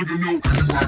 ain't got a front sugar, no. You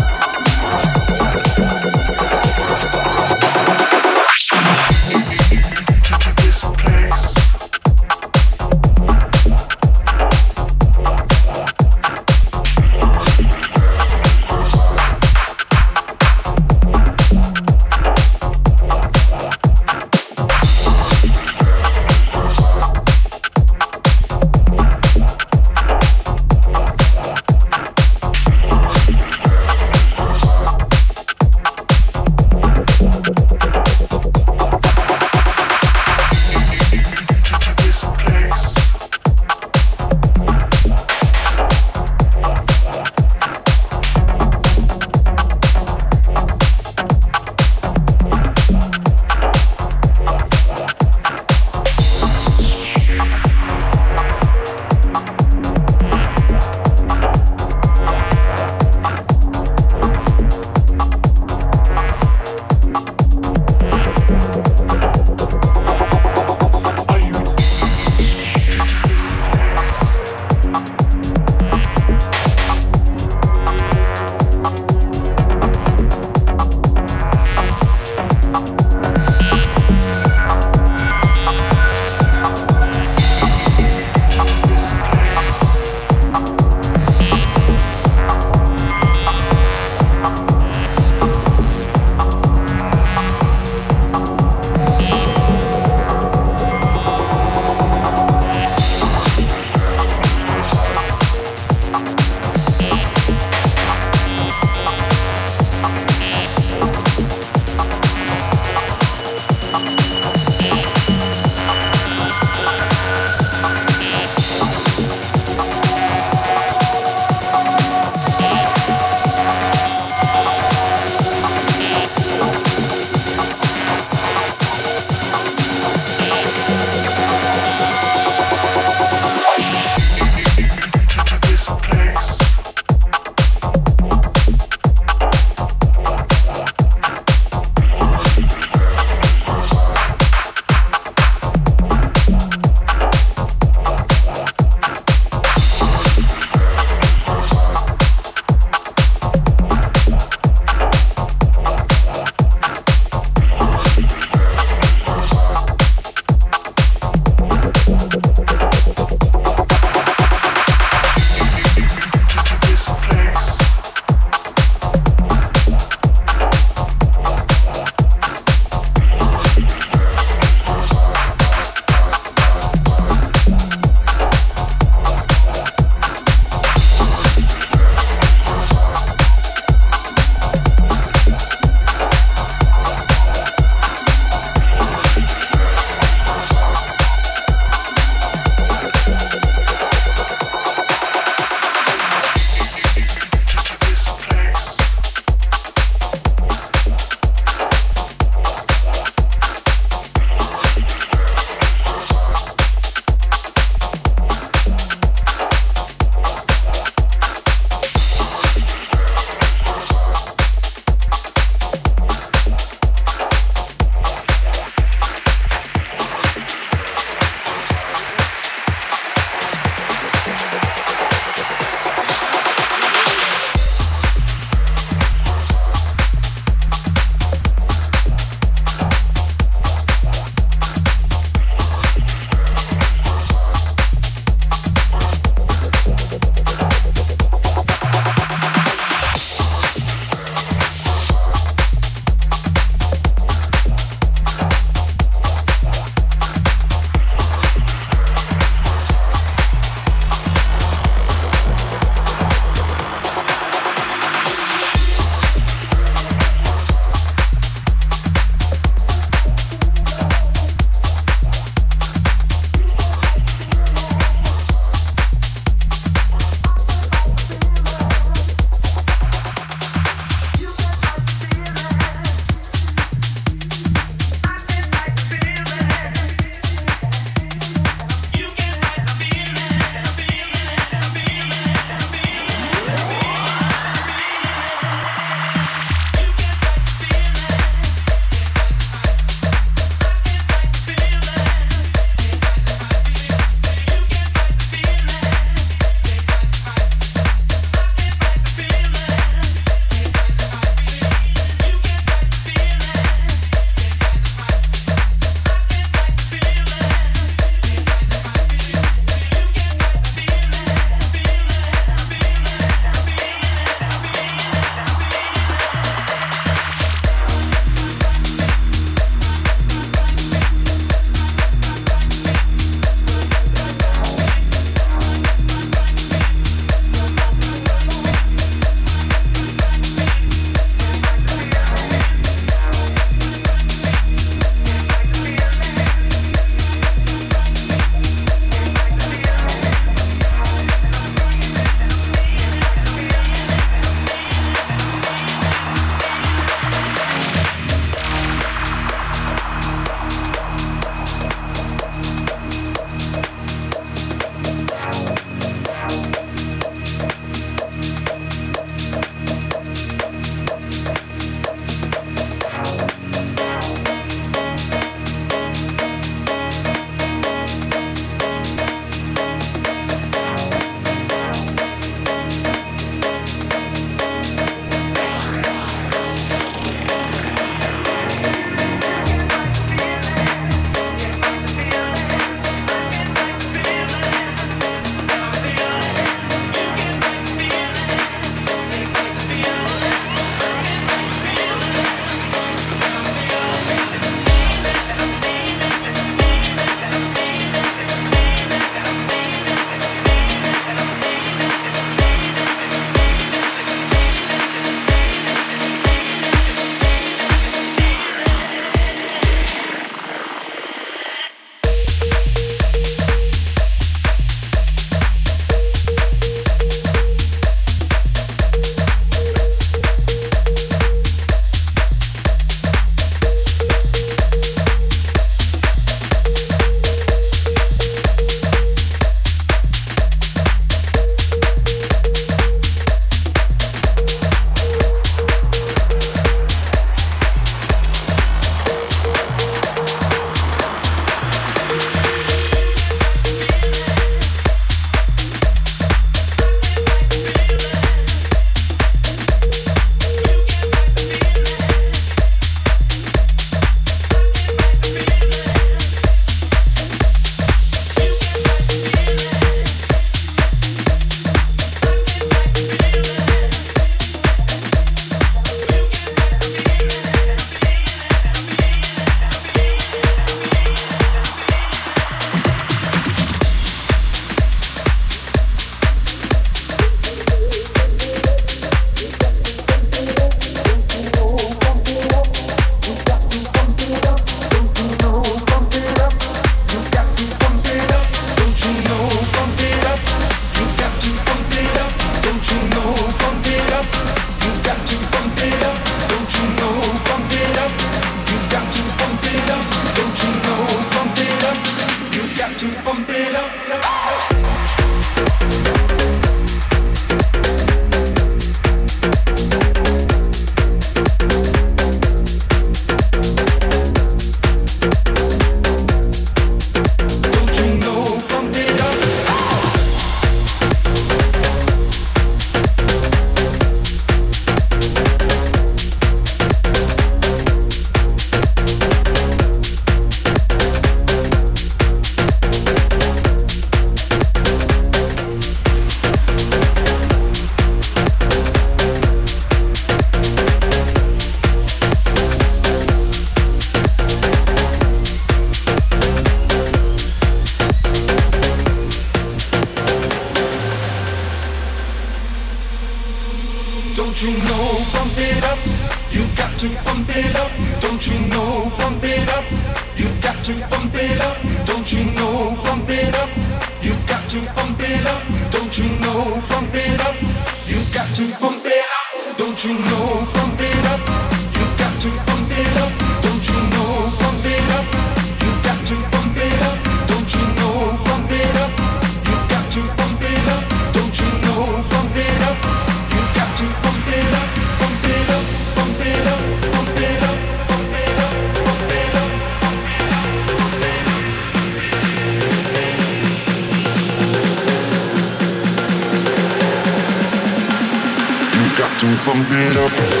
come beat up.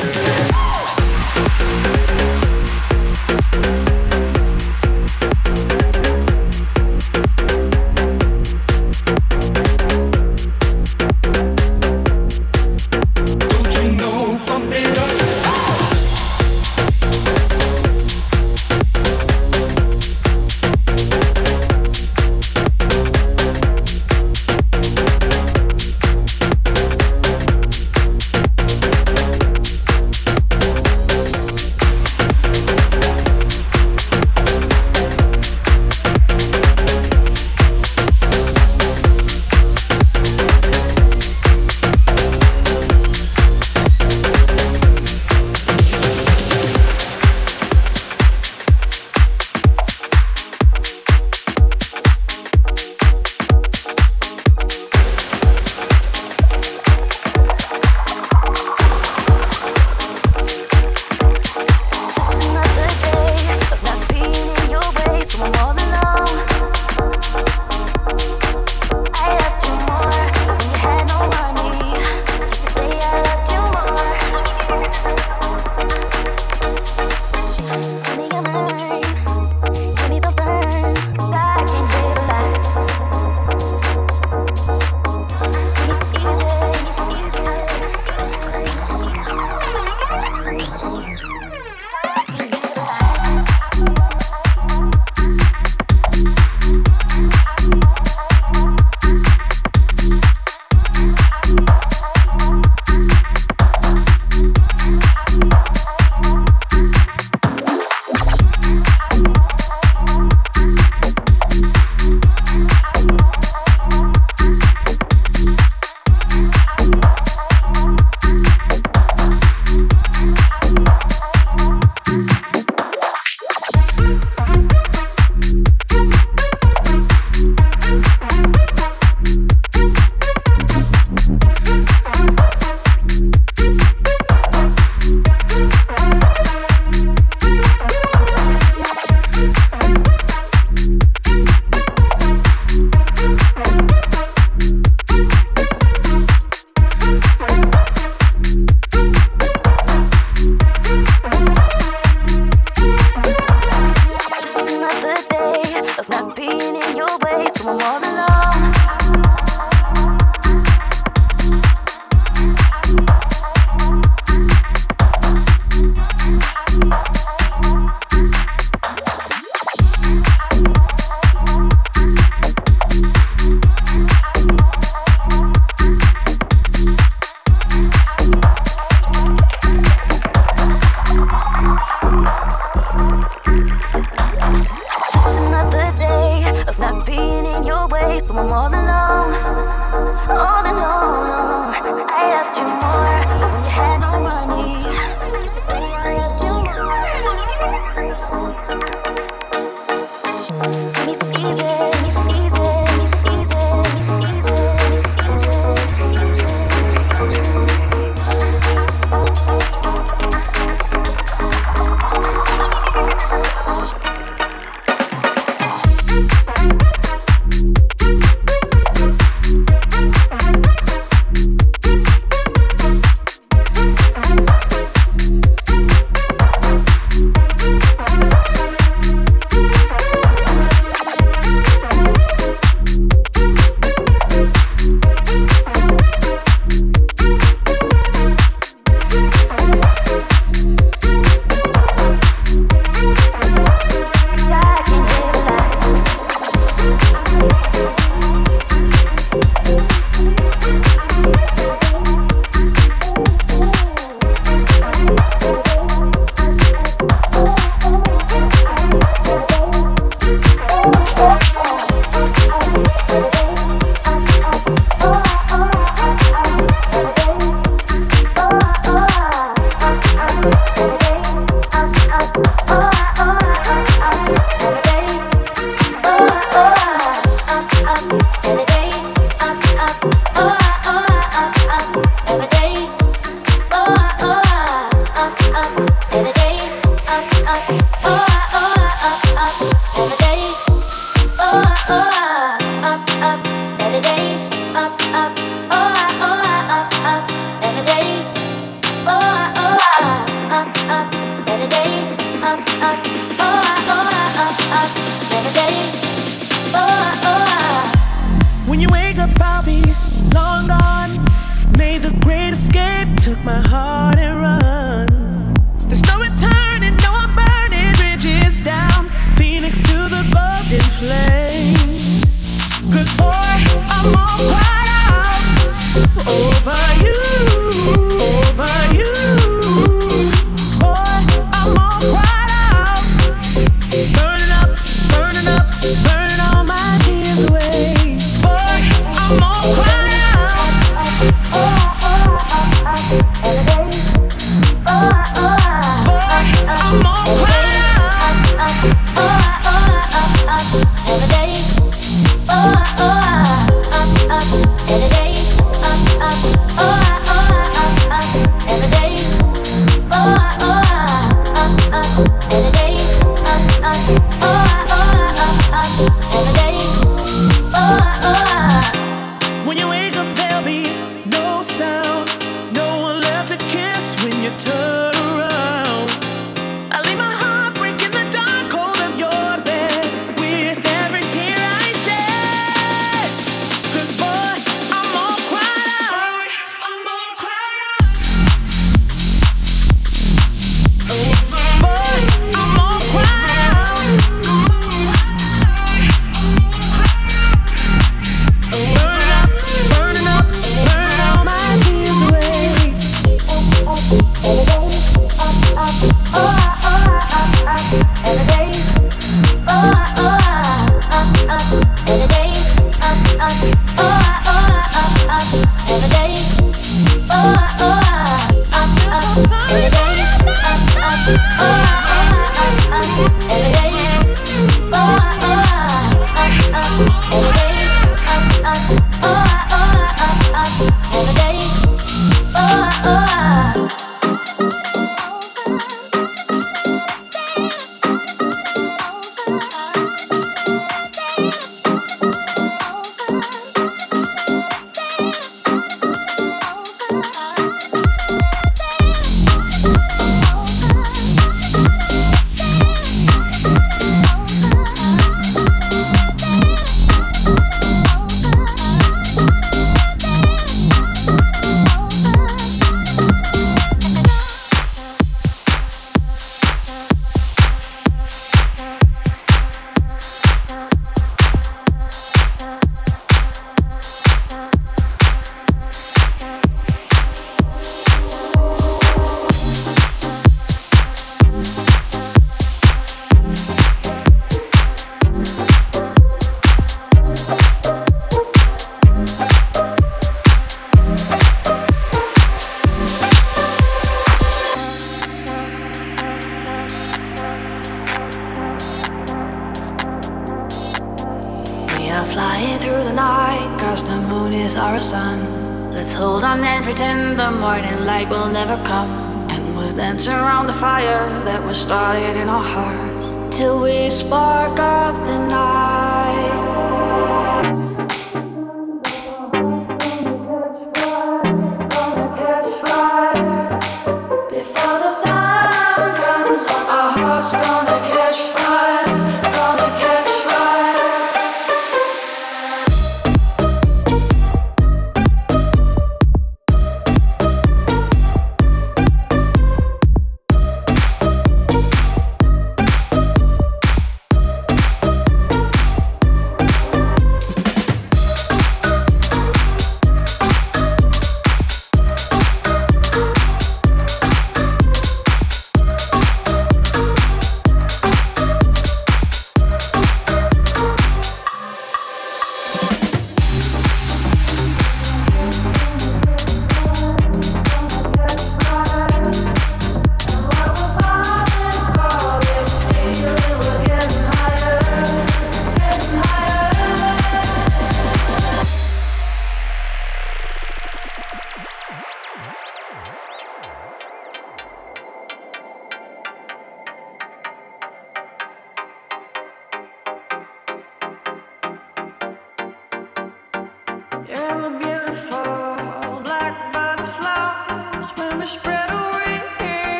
morning light will never come. And we'll dance around the fire that was started in our hearts till we spark up the night.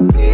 I'm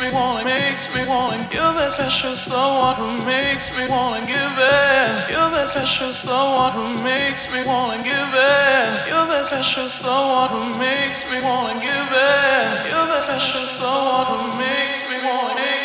me wanna makes me wanna. You're the special someone who makes me wanna give in. You're the special someone who makes me wanna give in. You're the special someone who makes me wanna give in. You're the special someone who makes me wanna